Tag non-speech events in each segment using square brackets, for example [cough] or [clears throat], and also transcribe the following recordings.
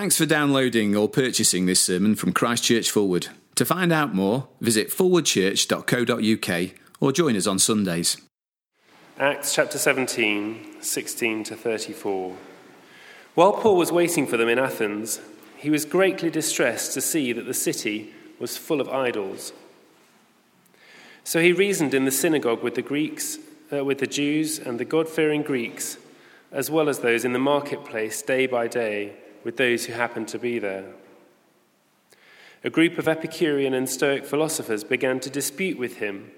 Thanks for downloading or purchasing this sermon from Christchurch Fulwood. To find out more, visit fulwoodchurch.co.uk or join us on Sundays. Acts chapter 17, 16 to 34. While Paul was waiting for them in Athens, he was greatly distressed to see that the city was full of idols. So he reasoned in the synagogue with the Greeks, uh, with the Jews and the God fearing Greeks, as well as those in the marketplace day by day with those who happened to be there. A group of Epicurean and Stoic philosophers began to dispute with him.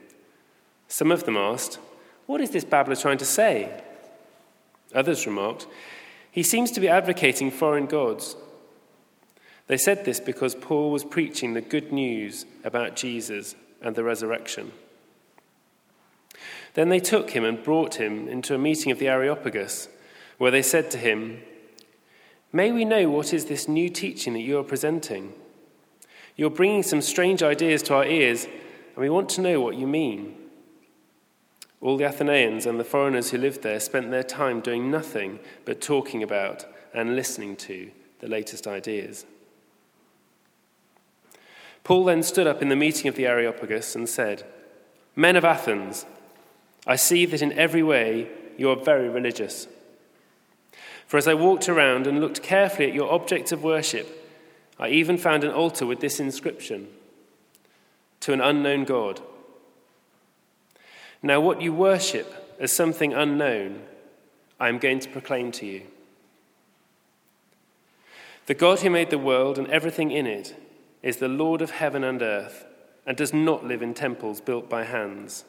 Some of them asked, What is this babbler trying to say? Others remarked, He seems to be advocating foreign gods. They said this because Paul was preaching the good news about Jesus and the resurrection. Then they took him and brought him into a meeting of the Areopagus, where they said to him, May we know what is this new teaching that you are presenting? You're bringing some strange ideas to our ears, and we want to know what you mean. All the Athenians and the foreigners who lived there spent their time doing nothing but talking about and listening to the latest ideas. Paul then stood up in the meeting of the Areopagus and said, Men of Athens, I see that in every way you are very religious. For as I walked around and looked carefully at your objects of worship, I even found an altar with this inscription To an unknown God. Now, what you worship as something unknown, I am going to proclaim to you. The God who made the world and everything in it is the Lord of heaven and earth and does not live in temples built by hands.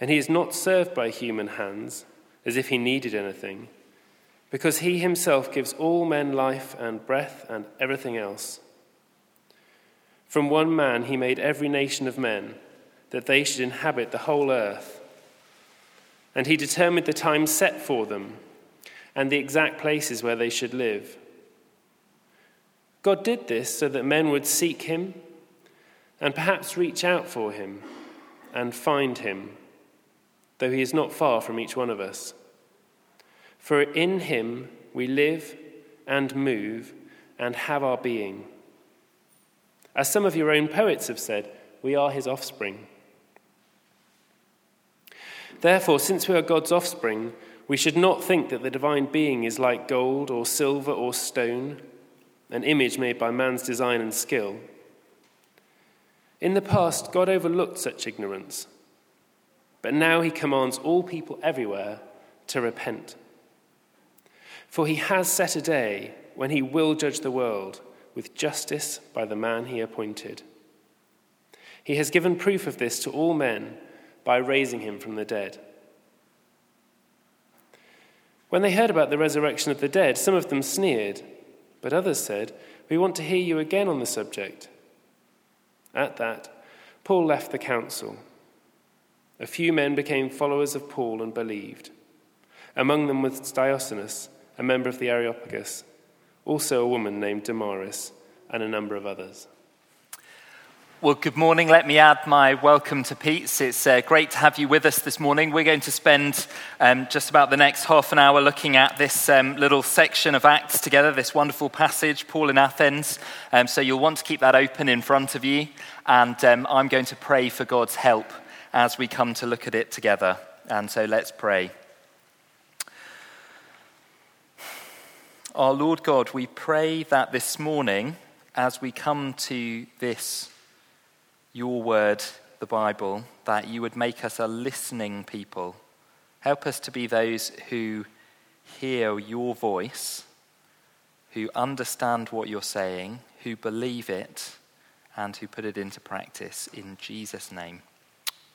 And he is not served by human hands as if he needed anything because he himself gives all men life and breath and everything else. From one man he made every nation of men, that they should inhabit the whole earth. And he determined the time set for them and the exact places where they should live. God did this so that men would seek him and perhaps reach out for him and find him, though he is not far from each one of us. For in him we live and move and have our being. As some of your own poets have said, we are his offspring. Therefore, since we are God's offspring, we should not think that the divine being is like gold or silver or stone, an image made by man's design and skill. In the past, God overlooked such ignorance, but now he commands all people everywhere to repent. For he has set a day when he will judge the world with justice by the man he appointed. He has given proof of this to all men by raising him from the dead. When they heard about the resurrection of the dead, some of them sneered, but others said, We want to hear you again on the subject. At that, Paul left the council. A few men became followers of Paul and believed. Among them was Dionysius a member of the Areopagus, also a woman named Damaris, and a number of others. Well, good morning. Let me add my welcome to Pete's. It's uh, great to have you with us this morning. We're going to spend um, just about the next half an hour looking at this um, little section of Acts together, this wonderful passage, Paul in Athens. Um, so you'll want to keep that open in front of you. And um, I'm going to pray for God's help as we come to look at it together. And so let's pray. Our Lord God, we pray that this morning, as we come to this, your word, the Bible, that you would make us a listening people. Help us to be those who hear your voice, who understand what you're saying, who believe it, and who put it into practice. In Jesus' name,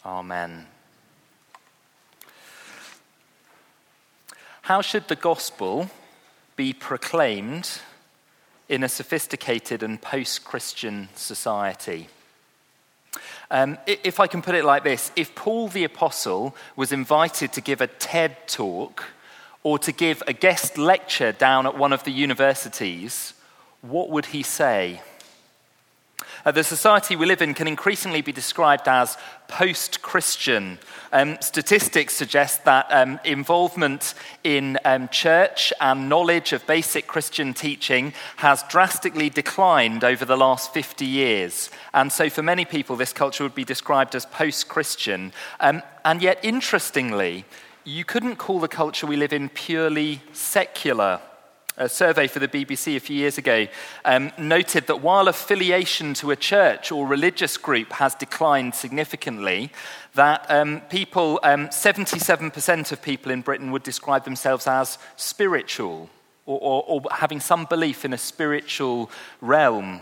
Amen. How should the gospel be proclaimed in a sophisticated and post Christian society. Um, if I can put it like this if Paul the Apostle was invited to give a TED talk or to give a guest lecture down at one of the universities, what would he say? Uh, the society we live in can increasingly be described as post Christian. Um, statistics suggest that um, involvement in um, church and knowledge of basic Christian teaching has drastically declined over the last 50 years. And so, for many people, this culture would be described as post Christian. Um, and yet, interestingly, you couldn't call the culture we live in purely secular a survey for the BBC a few years ago um, noted that while affiliation to a church or religious group has declined significantly, that um, people, um, 77% of people in Britain would describe themselves as spiritual or, or, or having some belief in a spiritual realm.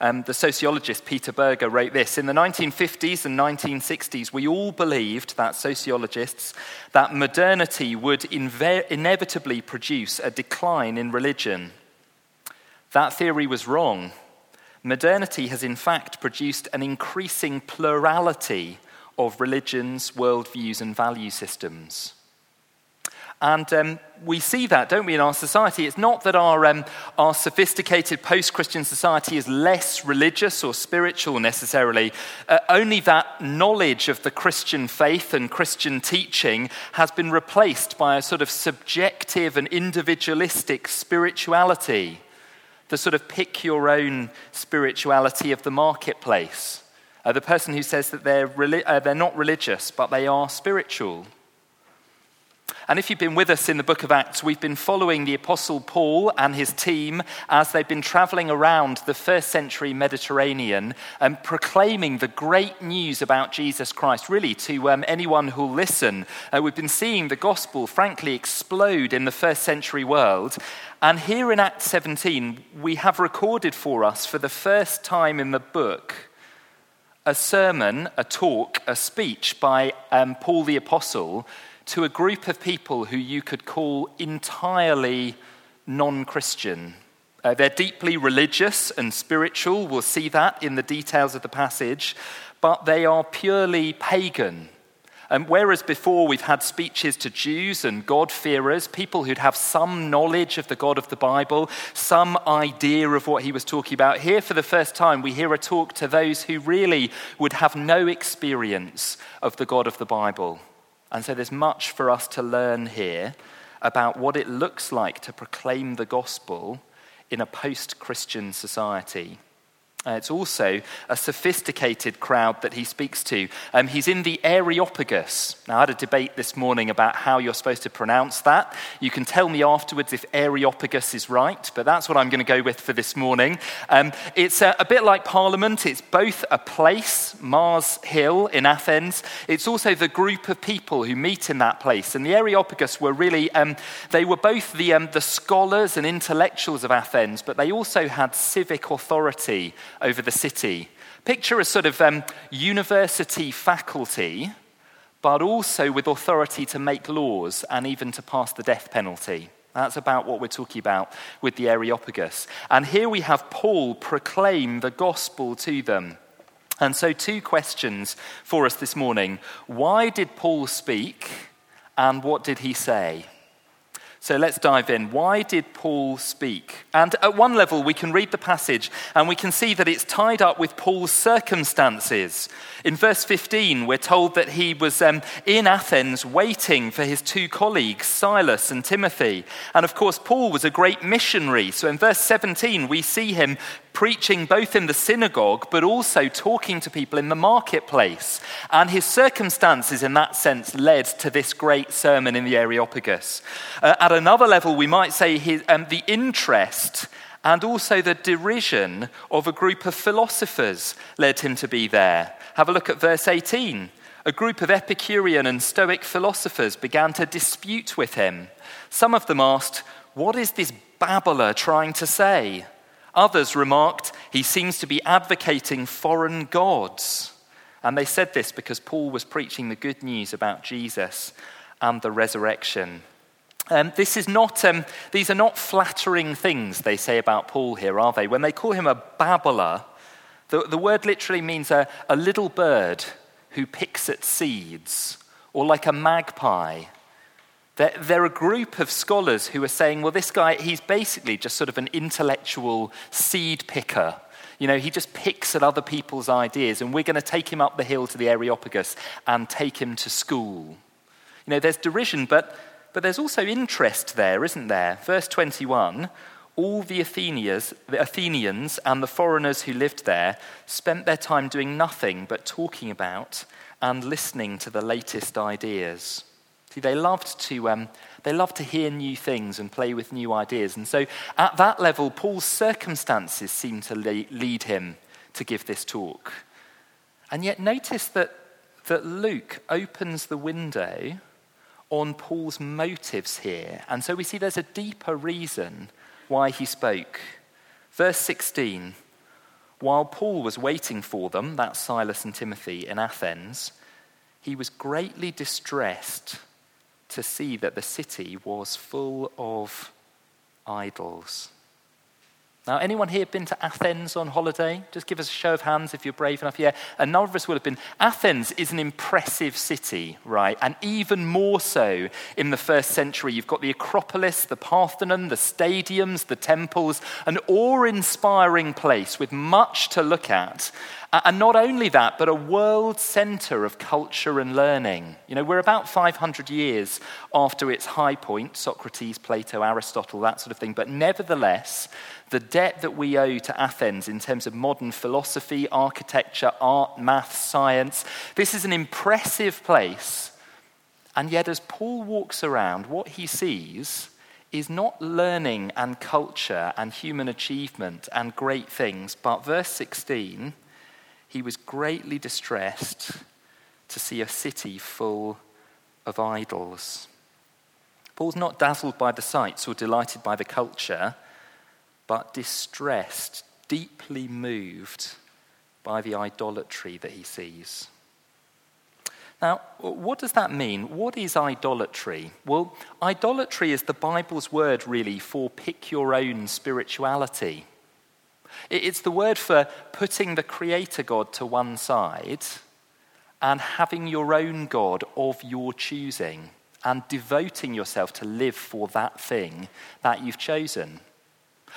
Um, the sociologist Peter Berger wrote this In the 1950s and 1960s, we all believed, that sociologists, that modernity would inve- inevitably produce a decline in religion. That theory was wrong. Modernity has, in fact, produced an increasing plurality of religions, worldviews, and value systems. And um, we see that, don't we, in our society? It's not that our, um, our sophisticated post Christian society is less religious or spiritual necessarily, uh, only that knowledge of the Christian faith and Christian teaching has been replaced by a sort of subjective and individualistic spirituality, the sort of pick your own spirituality of the marketplace. Uh, the person who says that they're, uh, they're not religious, but they are spiritual. And if you've been with us in the book of Acts, we've been following the Apostle Paul and his team as they've been traveling around the first century Mediterranean and proclaiming the great news about Jesus Christ, really, to um, anyone who'll listen. Uh, we've been seeing the gospel, frankly, explode in the first century world. And here in Acts 17, we have recorded for us, for the first time in the book, a sermon, a talk, a speech by um, Paul the Apostle to a group of people who you could call entirely non Christian. Uh, they're deeply religious and spiritual, we'll see that in the details of the passage, but they are purely pagan. And whereas before we've had speeches to Jews and God-fearers, people who'd have some knowledge of the God of the Bible, some idea of what he was talking about, here for the first time we hear a talk to those who really would have no experience of the God of the Bible. And so there's much for us to learn here about what it looks like to proclaim the gospel in a post Christian society. Uh, it's also a sophisticated crowd that he speaks to. Um, he's in the Areopagus. Now, I had a debate this morning about how you're supposed to pronounce that. You can tell me afterwards if Areopagus is right, but that's what I'm going to go with for this morning. Um, it's a, a bit like Parliament. It's both a place, Mars Hill in Athens. It's also the group of people who meet in that place. And the Areopagus were really, um, they were both the, um, the scholars and intellectuals of Athens, but they also had civic authority over the city. Picture a sort of um, university faculty, but also with authority to make laws and even to pass the death penalty. That's about what we're talking about with the Areopagus. And here we have Paul proclaim the gospel to them. And so, two questions for us this morning. Why did Paul speak, and what did he say? So let's dive in. Why did Paul speak? And at one level, we can read the passage and we can see that it's tied up with Paul's circumstances. In verse 15, we're told that he was um, in Athens waiting for his two colleagues, Silas and Timothy. And of course, Paul was a great missionary. So in verse 17, we see him preaching both in the synagogue but also talking to people in the marketplace. And his circumstances, in that sense, led to this great sermon in the Areopagus. Uh, at another level, we might say his, um, the interest and also the derision of a group of philosophers led him to be there. Have a look at verse 18. A group of Epicurean and Stoic philosophers began to dispute with him. Some of them asked, What is this babbler trying to say? Others remarked, He seems to be advocating foreign gods. And they said this because Paul was preaching the good news about Jesus and the resurrection. Um, this is not, um, these are not flattering things they say about Paul here, are they? When they call him a babbler, the, the word literally means a, a little bird who picks at seeds, or like a magpie. They're, they're a group of scholars who are saying, well, this guy, he's basically just sort of an intellectual seed picker. You know, he just picks at other people's ideas, and we're going to take him up the hill to the Areopagus and take him to school. You know, there's derision, but, but there's also interest there, isn't there? Verse 21 all the Athenians, the Athenians and the foreigners who lived there spent their time doing nothing but talking about and listening to the latest ideas. See, they loved to, um, they loved to hear new things and play with new ideas. And so at that level, Paul's circumstances seem to lead him to give this talk. And yet notice that, that Luke opens the window on Paul's motives here. And so we see there's a deeper reason why he spoke. Verse 16 While Paul was waiting for them, that's Silas and Timothy in Athens, he was greatly distressed to see that the city was full of idols. Now, anyone here been to Athens on holiday? Just give us a show of hands if you're brave enough. Yeah, a number of us would have been. Athens is an impressive city, right? And even more so in the first century. You've got the Acropolis, the Parthenon, the stadiums, the temples, an awe inspiring place with much to look at. And not only that, but a world center of culture and learning. You know, we're about 500 years after its high point Socrates, Plato, Aristotle, that sort of thing. But nevertheless, the debt that we owe to Athens in terms of modern philosophy, architecture, art, math, science, this is an impressive place. And yet, as Paul walks around, what he sees is not learning and culture and human achievement and great things, but verse 16 he was greatly distressed to see a city full of idols. Paul's not dazzled by the sights or delighted by the culture, but distressed, deeply moved by the idolatry that he sees. Now, what does that mean? What is idolatry? Well, idolatry is the Bible's word, really, for pick your own spirituality. It's the word for putting the Creator God to one side and having your own God of your choosing and devoting yourself to live for that thing that you've chosen.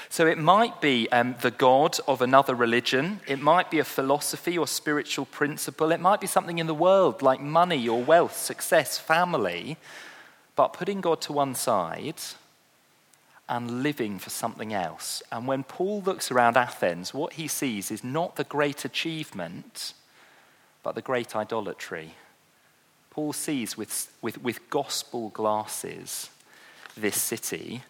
So it might be um, the God of another religion, it might be a philosophy or spiritual principle, it might be something in the world like money or wealth, success, family, but putting God to one side and living for something else. And when Paul looks around Athens, what he sees is not the great achievement, but the great idolatry. Paul sees with, with, with gospel glasses this city,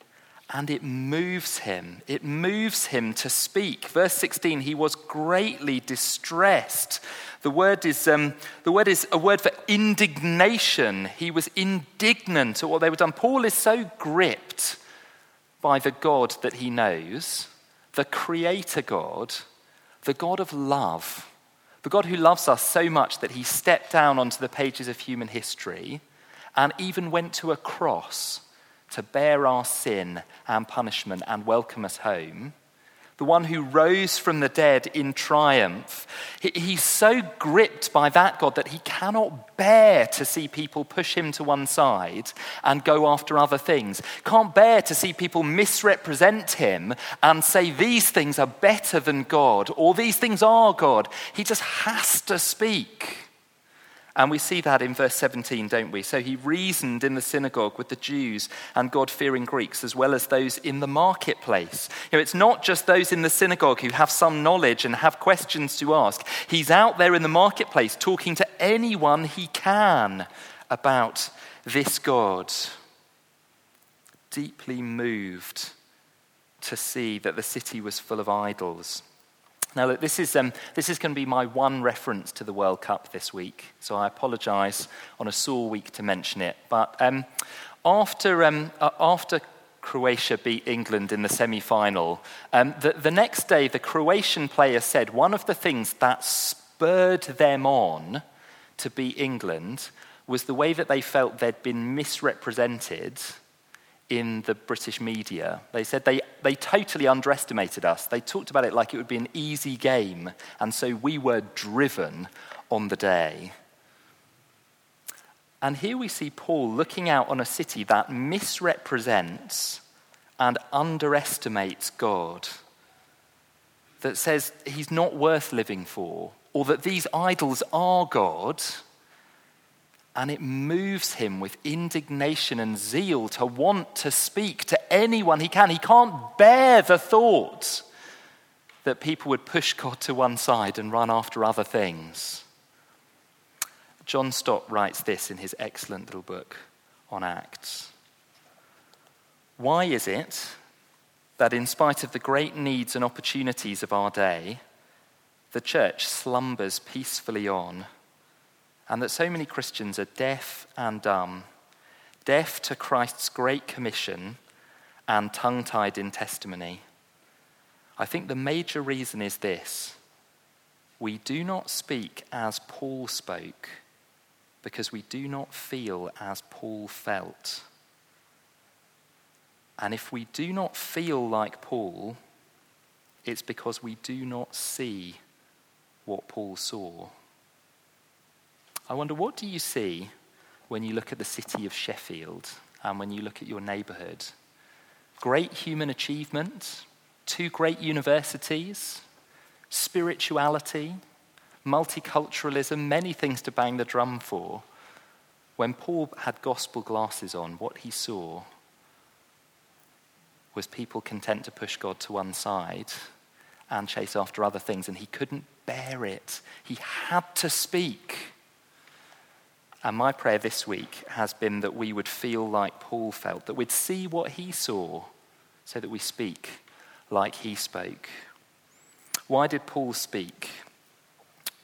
and it moves him. It moves him to speak. Verse 16, he was greatly distressed. The word is, um, the word is a word for indignation. He was indignant at what they were done. Paul is so gripped by the God that he knows, the Creator God, the God of love, the God who loves us so much that he stepped down onto the pages of human history and even went to a cross to bear our sin and punishment and welcome us home the one who rose from the dead in triumph. He's so gripped by that God that he cannot bear to see people push him to one side and go after other things. Can't bear to see people misrepresent him and say these things are better than God or these things are God. He just has to speak. And we see that in verse 17, don't we? So he reasoned in the synagogue with the Jews and God fearing Greeks, as well as those in the marketplace. You know, it's not just those in the synagogue who have some knowledge and have questions to ask. He's out there in the marketplace talking to anyone he can about this God. Deeply moved to see that the city was full of idols. Now, look, this is, um, this is going to be my one reference to the World Cup this week, so I apologise on a sore week to mention it. But um, after, um, uh, after Croatia beat England in the semi final, um, the, the next day the Croatian player said one of the things that spurred them on to beat England was the way that they felt they'd been misrepresented in the British media. They said they, they totally underestimated us. They talked about it like it would be an easy game, and so we were driven on the day. And here we see Paul looking out on a city that misrepresents and underestimates God. that says he's not worth living for, or that these idols are God. And it moves him with indignation and zeal to want to speak to anyone he can. He can't bear the thought that people would push God to one side and run after other things. John Stott writes this in his excellent little book on Acts. Why is it that, in spite of the great needs and opportunities of our day, the church slumbers peacefully on, and that so many Christians are deaf and dumb, deaf to Christ's great commission and tongue tied in testimony? I think the major reason is this we do not speak as Paul spoke because we do not feel as Paul felt. And if we do not feel like Paul, it's because we do not see what Paul saw. I wonder, what do you see when you look at the city of Sheffield and when you look at your neighborhood? Great human achievement, two great universities, spirituality, multiculturalism, many things to bang the drum for. When Paul had gospel glasses on, what he saw was people content to push God to one side and chase after other things, and he couldn't bear it. He had to speak. And my prayer this week has been that we would feel like Paul felt, that we'd see what he saw, so that we speak like he spoke. Why did Paul speak?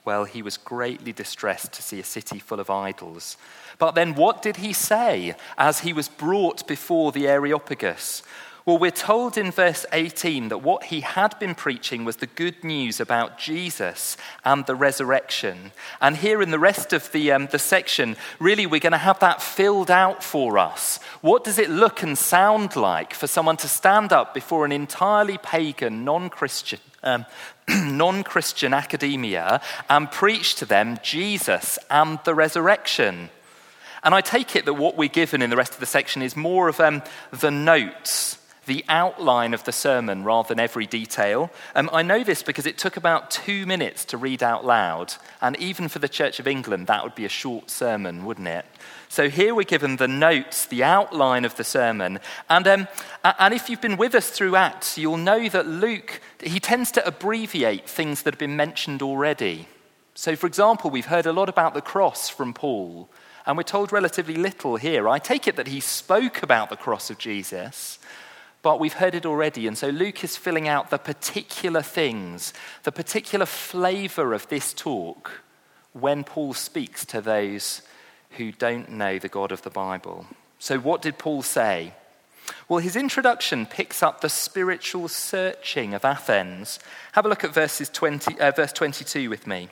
Well, he was greatly distressed to see a city full of idols. But then what did he say as he was brought before the Areopagus? Well, we're told in verse 18 that what he had been preaching was the good news about Jesus and the resurrection. And here in the rest of the, um, the section, really, we're going to have that filled out for us. What does it look and sound like for someone to stand up before an entirely pagan, non Christian, um, [clears throat] non Christian academia and preach to them Jesus and the resurrection? And I take it that what we're given in the rest of the section is more of um, the notes the outline of the sermon rather than every detail. Um, I know this because it took about two minutes to read out loud, and even for the Church of England, that would be a short sermon, wouldn't it? So here we're given the notes, the outline of the sermon. And, um, and if you've been with us through Acts, you'll know that Luke, he tends to abbreviate things that have been mentioned already. So, for example, we've heard a lot about the cross from Paul, and we're told relatively little here. I take it that he spoke about the cross of Jesus, but we've heard it already. And so Luke is filling out the particular things, the particular flavor of this talk when Paul speaks to those who don't know the God of the Bible. So, what did Paul say? Well, his introduction picks up the spiritual searching of Athens. Have a look at verses 20, uh, verse 22 with me.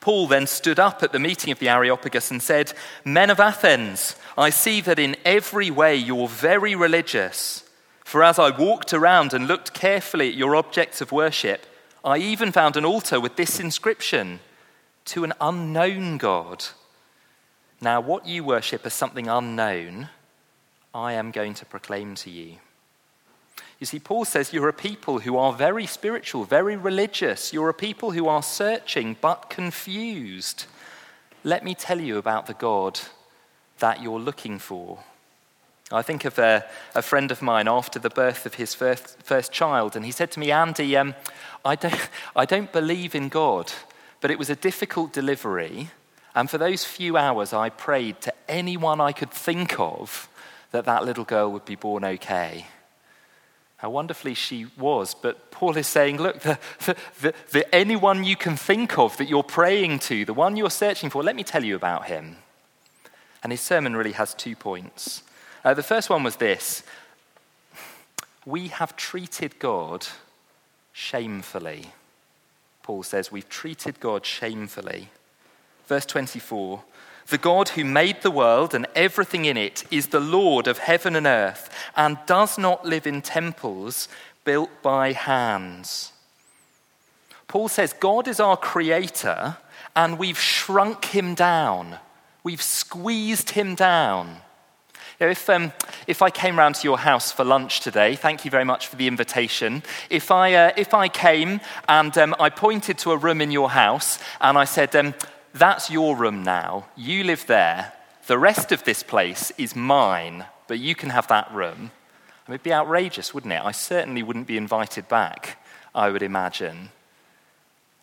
Paul then stood up at the meeting of the Areopagus and said, Men of Athens, I see that in every way you're very religious. For as I walked around and looked carefully at your objects of worship, I even found an altar with this inscription To an unknown God. Now, what you worship as something unknown, I am going to proclaim to you. You see, Paul says you're a people who are very spiritual, very religious. You're a people who are searching but confused. Let me tell you about the God that you're looking for. I think of a, a, friend of mine after the birth of his first, first child, and he said to me, Andy, um, I, don't, [laughs] I don't believe in God, but it was a difficult delivery. And for those few hours, I prayed to anyone I could think of that that little girl would be born okay. How wonderfully she was. But Paul is saying, look, the, the, the, the anyone you can think of that you're praying to, the one you're searching for, let me tell you about him. And his sermon really has two points. Uh, the first one was this We have treated God shamefully. Paul says, We've treated God shamefully. Verse 24 The God who made the world and everything in it is the Lord of heaven and earth and does not live in temples built by hands. Paul says, God is our creator and we've shrunk him down, we've squeezed him down. You know, if, um, if I came round to your house for lunch today, thank you very much for the invitation. If I, uh, if I came and um, I pointed to a room in your house and I said, um, That's your room now, you live there, the rest of this place is mine, but you can have that room. It'd be outrageous, wouldn't it? I certainly wouldn't be invited back, I would imagine.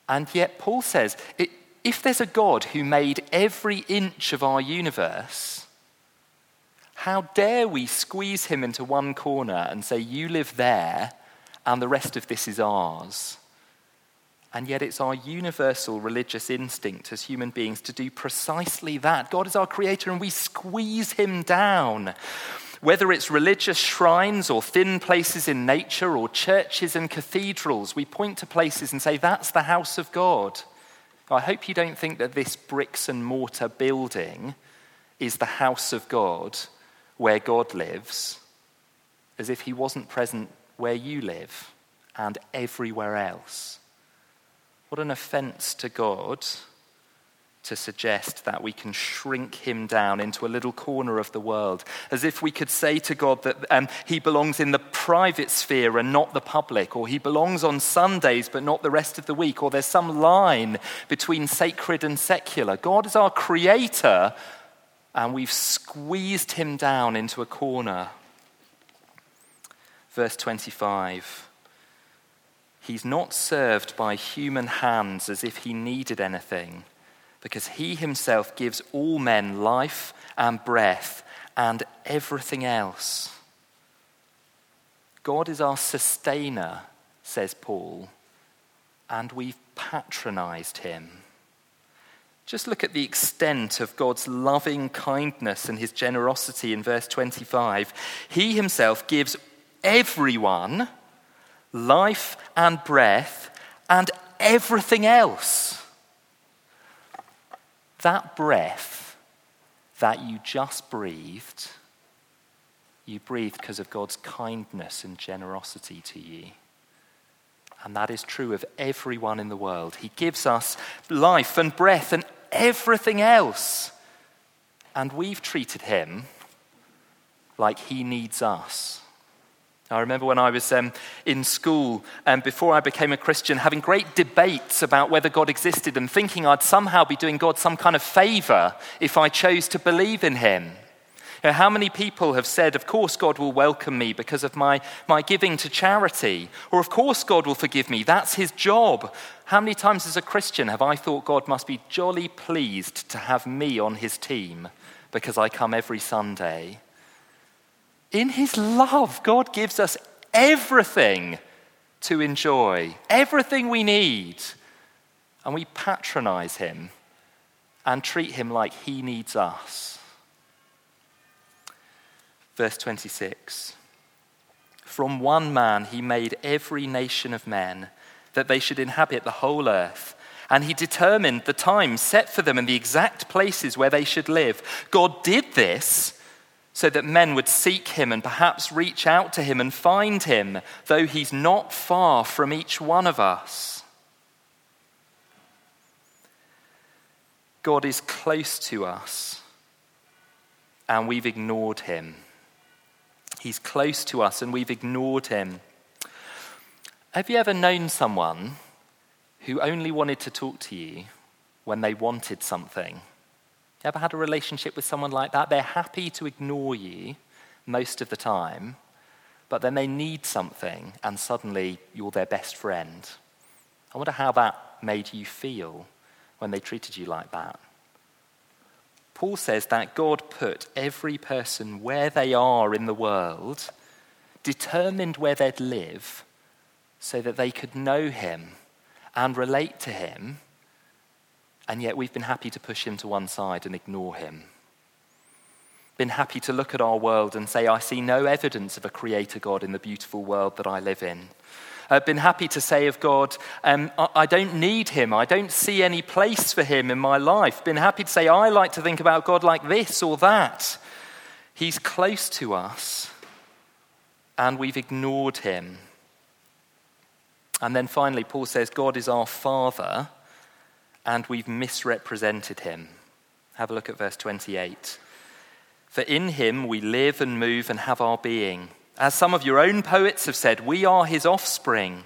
And yet, Paul says if there's a God who made every inch of our universe, how dare we squeeze him into one corner and say, You live there, and the rest of this is ours? And yet, it's our universal religious instinct as human beings to do precisely that. God is our creator, and we squeeze him down. Whether it's religious shrines or thin places in nature or churches and cathedrals, we point to places and say, that's the house of God. I hope you don't think that this bricks and mortar building is the house of God where God lives, as if he wasn't present where you live and everywhere else. What an offense to God to suggest that we can shrink him down into a little corner of the world, as if we could say to God that um, he belongs in the private sphere and not the public, or he belongs on Sundays but not the rest of the week, or there's some line between sacred and secular. God is our creator, and we've squeezed him down into a corner. Verse 25. He's not served by human hands as if he needed anything because he himself gives all men life and breath and everything else. God is our sustainer, says Paul, and we've patronized him. Just look at the extent of God's loving kindness and his generosity in verse 25. He himself gives everyone life and breath and everything else. That breath that you just breathed, you breathed because of God's kindness and generosity to you. And that is true of everyone in the world. He gives us life and breath and everything else. And we've treated him like he needs us. I remember when I was um, in school and um, before I became a Christian, having great debates about whether God existed and thinking I'd somehow be doing God some kind of favor if I chose to believe in Him. How many people have said, Of course, God will welcome me because of my, my giving to charity? Or, Of course, God will forgive me. That's His job. How many times as a Christian have I thought God must be jolly pleased to have me on His team because I come every Sunday? In His love, God gives us everything to enjoy, everything we need. And we patronize Him and treat Him like He needs us. Verse 26 From one man He made every nation of men that they should inhabit the whole earth. And he determined the time set for them and the exact places where they should live. God did this so that men would seek him and perhaps reach out to him and find him, though he's not far from each one of us. God is close to us, and we've ignored him. He's close to us, and we've ignored him. Have you ever known someone who only wanted to talk to you when they wanted something? You ever had a relationship with someone like that? They're happy to ignore you most of the time, but then they need something and suddenly you're their best friend. I wonder how that made you feel when they treated you like that. Paul says that God put every person where they are in the world, determined where they'd live, so that they could know him and relate to him and yet we've been happy to push him to one side and ignore him. Been happy to look at our world and say, I see no evidence of a creator God in the beautiful world that I live in. I've been happy to say of God, um, I don't need him. I don't see any place for him in my life. Been happy to say, I like to think about God like this or that. He's close to us, and we've ignored him. And then finally, Paul says, God is our Father and we've misrepresented him. Have a look at verse 28. For in him we live and move and have our being. As some of your own poets have said, we are his offspring.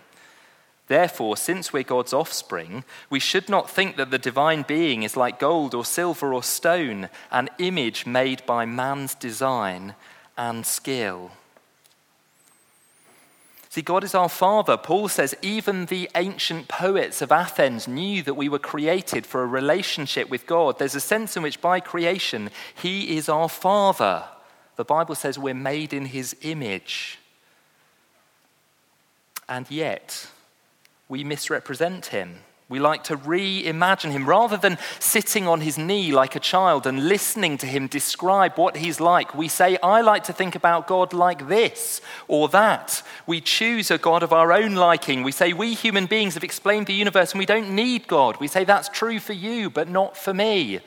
Therefore, since we're God's offspring, we should not think that the divine being is like gold or silver or stone, an image made by man's design and skill. See, God is our Father. Paul says even the ancient poets of Athens knew that we were created for a relationship with God. There's a sense in which by creation, He is our Father. The Bible says we're made in His image. And yet, we misrepresent Him. We like to reimagine him rather than sitting on his knee like a child and listening to him describe what he's like. We say, I like to think about God like this or that. We choose a God of our own liking. We say, We human beings have explained the universe and we don't need God. We say, That's true for you, but not for me.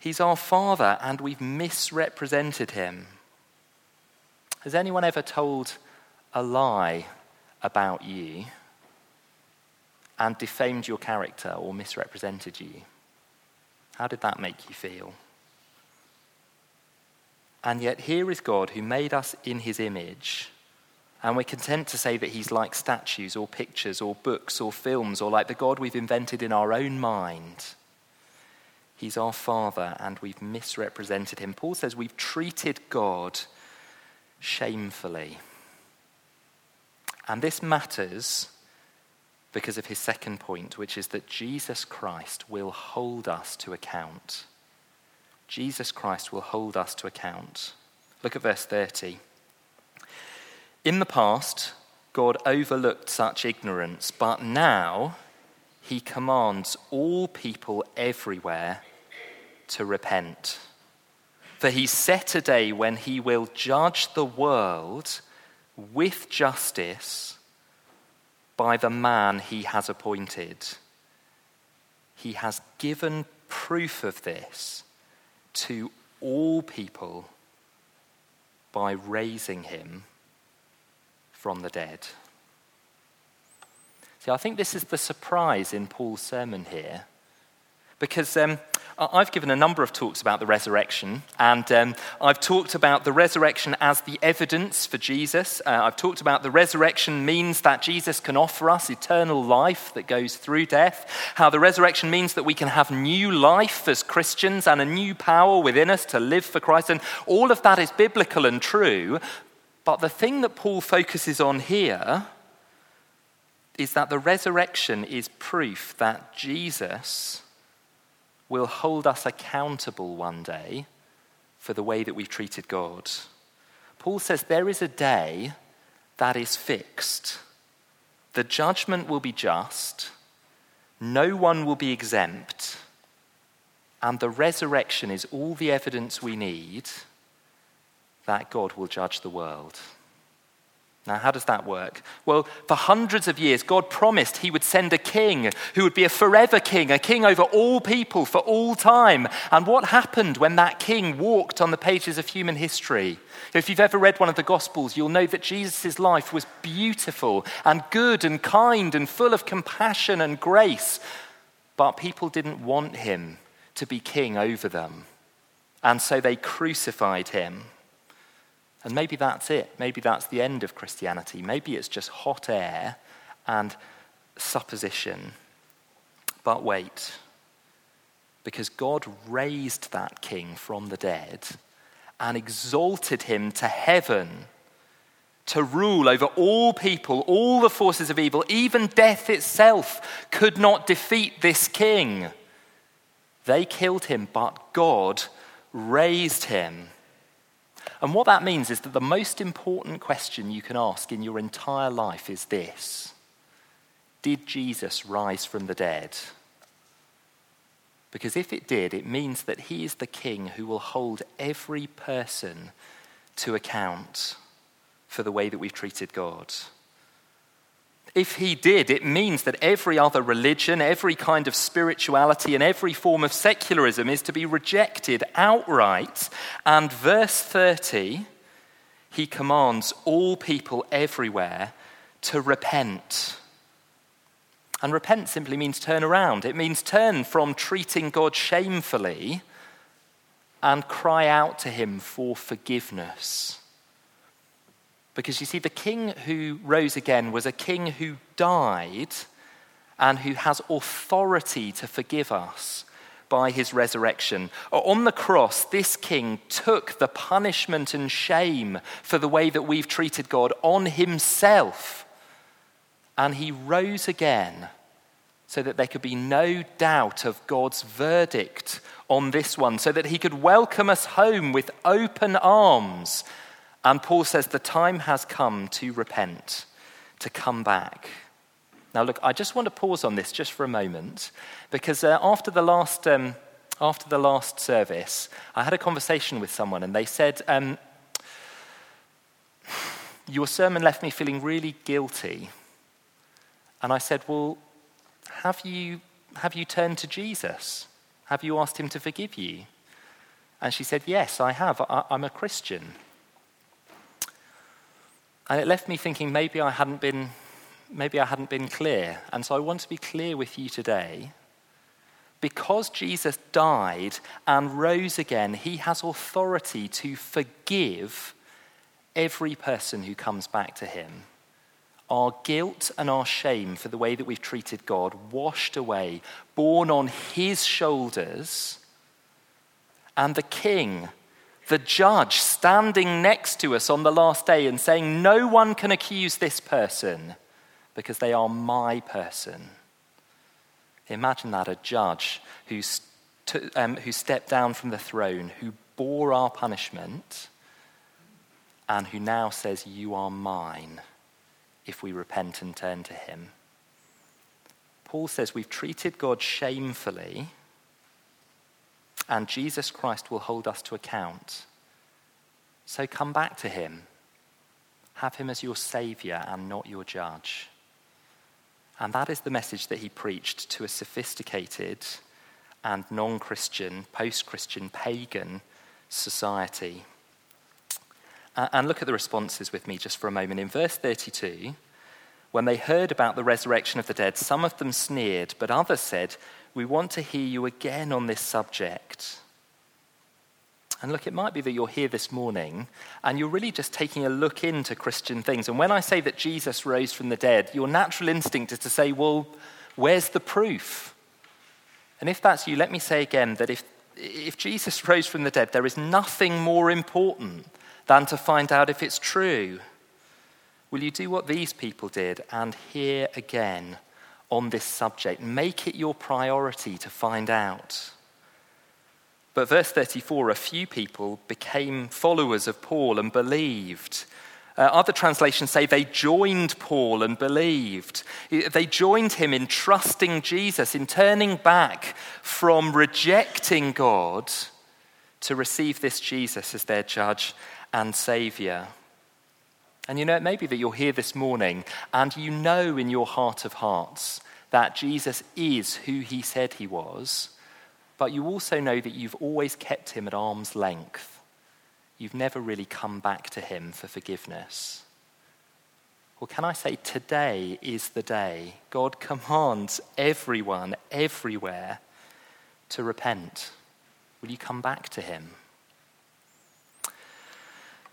He's our Father and we've misrepresented him. Has anyone ever told a lie about you? and defamed your character or misrepresented you? How did that make you feel? And yet, here is God who made us in his image, and we're content to say that he's like statues or pictures or books or films or like the God we've invented in our own mind. He's our Father, and we've misrepresented him. Paul says we've treated God shamefully. And this matters because of his second point, which is that Jesus Christ will hold us to account. Jesus Christ will hold us to account. Look at verse 30. In the past, God overlooked such ignorance, but now he commands all people everywhere to repent. For he set a day when he will judge the world with justice by the man he has appointed. He has given proof of this to all people by raising him from the dead. See, I think this is the surprise in Paul's sermon here. Because um, I've given a number of talks about the resurrection, and um, I've talked about the resurrection as the evidence for Jesus. Uh, I've talked about the resurrection means that Jesus can offer us eternal life that goes through death, how the resurrection means that we can have new life as Christians and a new power within us to live for Christ. And all of that is biblical and true. But the thing that Paul focuses on here is that the resurrection is proof that Jesus will hold us accountable one day for the way that we've treated God. Paul says there is a day that is fixed. The judgment will be just, no one will be exempt, and the resurrection is all the evidence we need that God will judge the world. Now, how does that work? Well, for hundreds of years, God promised He would send a king who would be a forever king, a king over all people for all time. And what happened when that king walked on the pages of human history? If you've ever read one of the Gospels, you'll know that Jesus' life was beautiful and good and kind and full of compassion and grace. But people didn't want him to be king over them. And so they crucified him. And maybe that's it. Maybe that's the end of Christianity. Maybe it's just hot air and supposition. But wait, because God raised that king from the dead and exalted him to heaven to rule over all people, all the forces of evil, even death itself could not defeat this king. They killed him, but God raised him and what that means is that the most important question you can ask in your entire life is this Did Jesus rise from the dead? Because if it did, it means that he is the king who will hold every person to account for the way that we've treated God. If he did, it means that every other religion, every kind of spirituality, and every form of secularism is to be rejected outright. And verse 30, he commands all people everywhere to repent. And repent simply means turn around. It means turn from treating God shamefully and cry out to him for forgiveness. Because you see, the king who rose again was a king who died and who has authority to forgive us by his resurrection. On the cross, this king took the punishment and shame for the way that we've treated God on himself. And he rose again so that there could be no doubt of God's verdict on this one, so that he could welcome us home with open arms. And Paul says the time has come to repent, to come back. Now, look, I just want to pause on this just for a moment because uh, after, the last, um, after the last service, I had a conversation with someone and they said, um, Your sermon left me feeling really guilty. And I said, Well, have you, have you turned to Jesus? Have you asked him to forgive you? And she said, Yes, I have. I, I'm a Christian. And it left me thinking maybe I hadn't been maybe I hadn't been clear. And so I want to be clear with you today. Because Jesus died and rose again, he has authority to forgive every person who comes back to him. Our guilt and our shame for the way that we've treated God washed away, borne on his shoulders. And the king, the judge, standing next to us on the last day and saying, No one can accuse this person because they are my person. Imagine that a judge who, st- um, who stepped down from the throne, who bore our punishment, and who now says, You are mine, if we repent and turn to him. Paul says we've treated God shamefully, and Jesus Christ will hold us to account. So come back to him. Have him as your savior and not your judge. And that is the message that he preached to a sophisticated and non Christian, post Christian, pagan society. And look at the responses with me just for a moment. In verse 32, when they heard about the resurrection of the dead, some of them sneered, but others said, We want to hear you again on this subject. And look, it might be that you're here this morning and you're really just taking a look into Christian things. And when I say that Jesus rose from the dead, your natural instinct is to say, well, where's the proof? And if that's you, let me say again that if, if Jesus [laughs] rose from the dead, there is nothing more important than to find out if it's true. Will you do what these people did and hear again on this subject? Make it your priority to find out. But verse 34 a few people became followers of Paul and believed. Uh, other translations say they joined Paul and believed. They joined him in trusting Jesus, in turning back from rejecting God to receive this Jesus as their judge and savior. And you know, it may be that you're here this morning and you know in your heart of hearts that Jesus is who he said he was but you also know that you've always kept him at arm's length. You've never really come back to him for forgiveness. Well, can I say, today is the day God commands everyone, everywhere, to repent. Will you come back to him?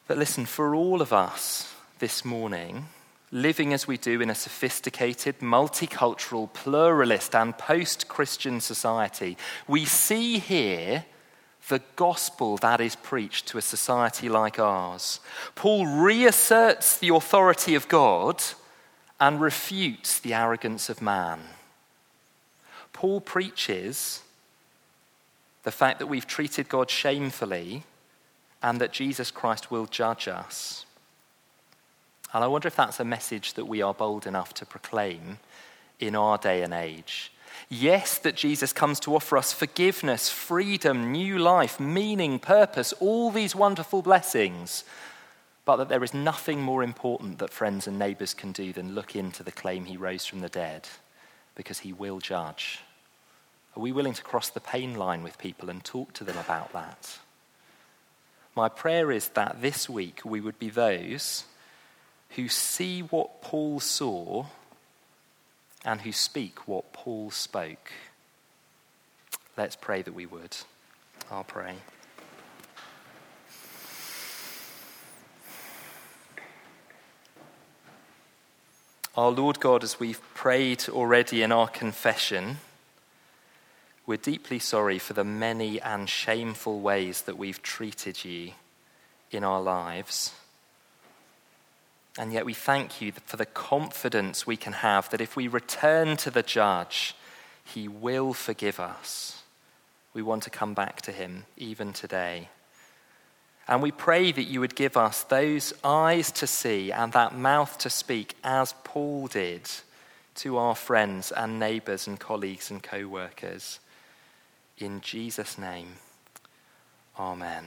But listen, for all of us this morning, living as we do in a sophisticated, multicultural, pluralist, and post Christian society, we see here the gospel that is preached to a society like ours. Paul reasserts the authority of God and refutes the arrogance of man. Paul preaches the fact that we've treated God shamefully and that Jesus Christ will judge us. And I wonder if that's a message that we are bold enough to proclaim in our day and age. Yes, that Jesus comes to offer us forgiveness, freedom, new life, meaning, purpose, all these wonderful blessings, but that there is nothing more important that friends and neighbors can do than look into the claim he rose from the dead, because he will judge. Are we willing to cross the pain line with people and talk to them about that? My prayer is that this week we would be those who see what Paul saw and who speak what Paul spoke. Let's pray that we would. I'll pray. Our Lord God, as we've prayed already in our confession, we're deeply sorry for the many and shameful ways that we've treated you in our lives. And yet we thank you for the confidence we can have that if we return to the judge, he will forgive us. We want to come back to him even today. And we pray that you would give us those eyes to see and that mouth to speak as Paul did to our friends and neighbors and colleagues and co workers. In Jesus' name, amen.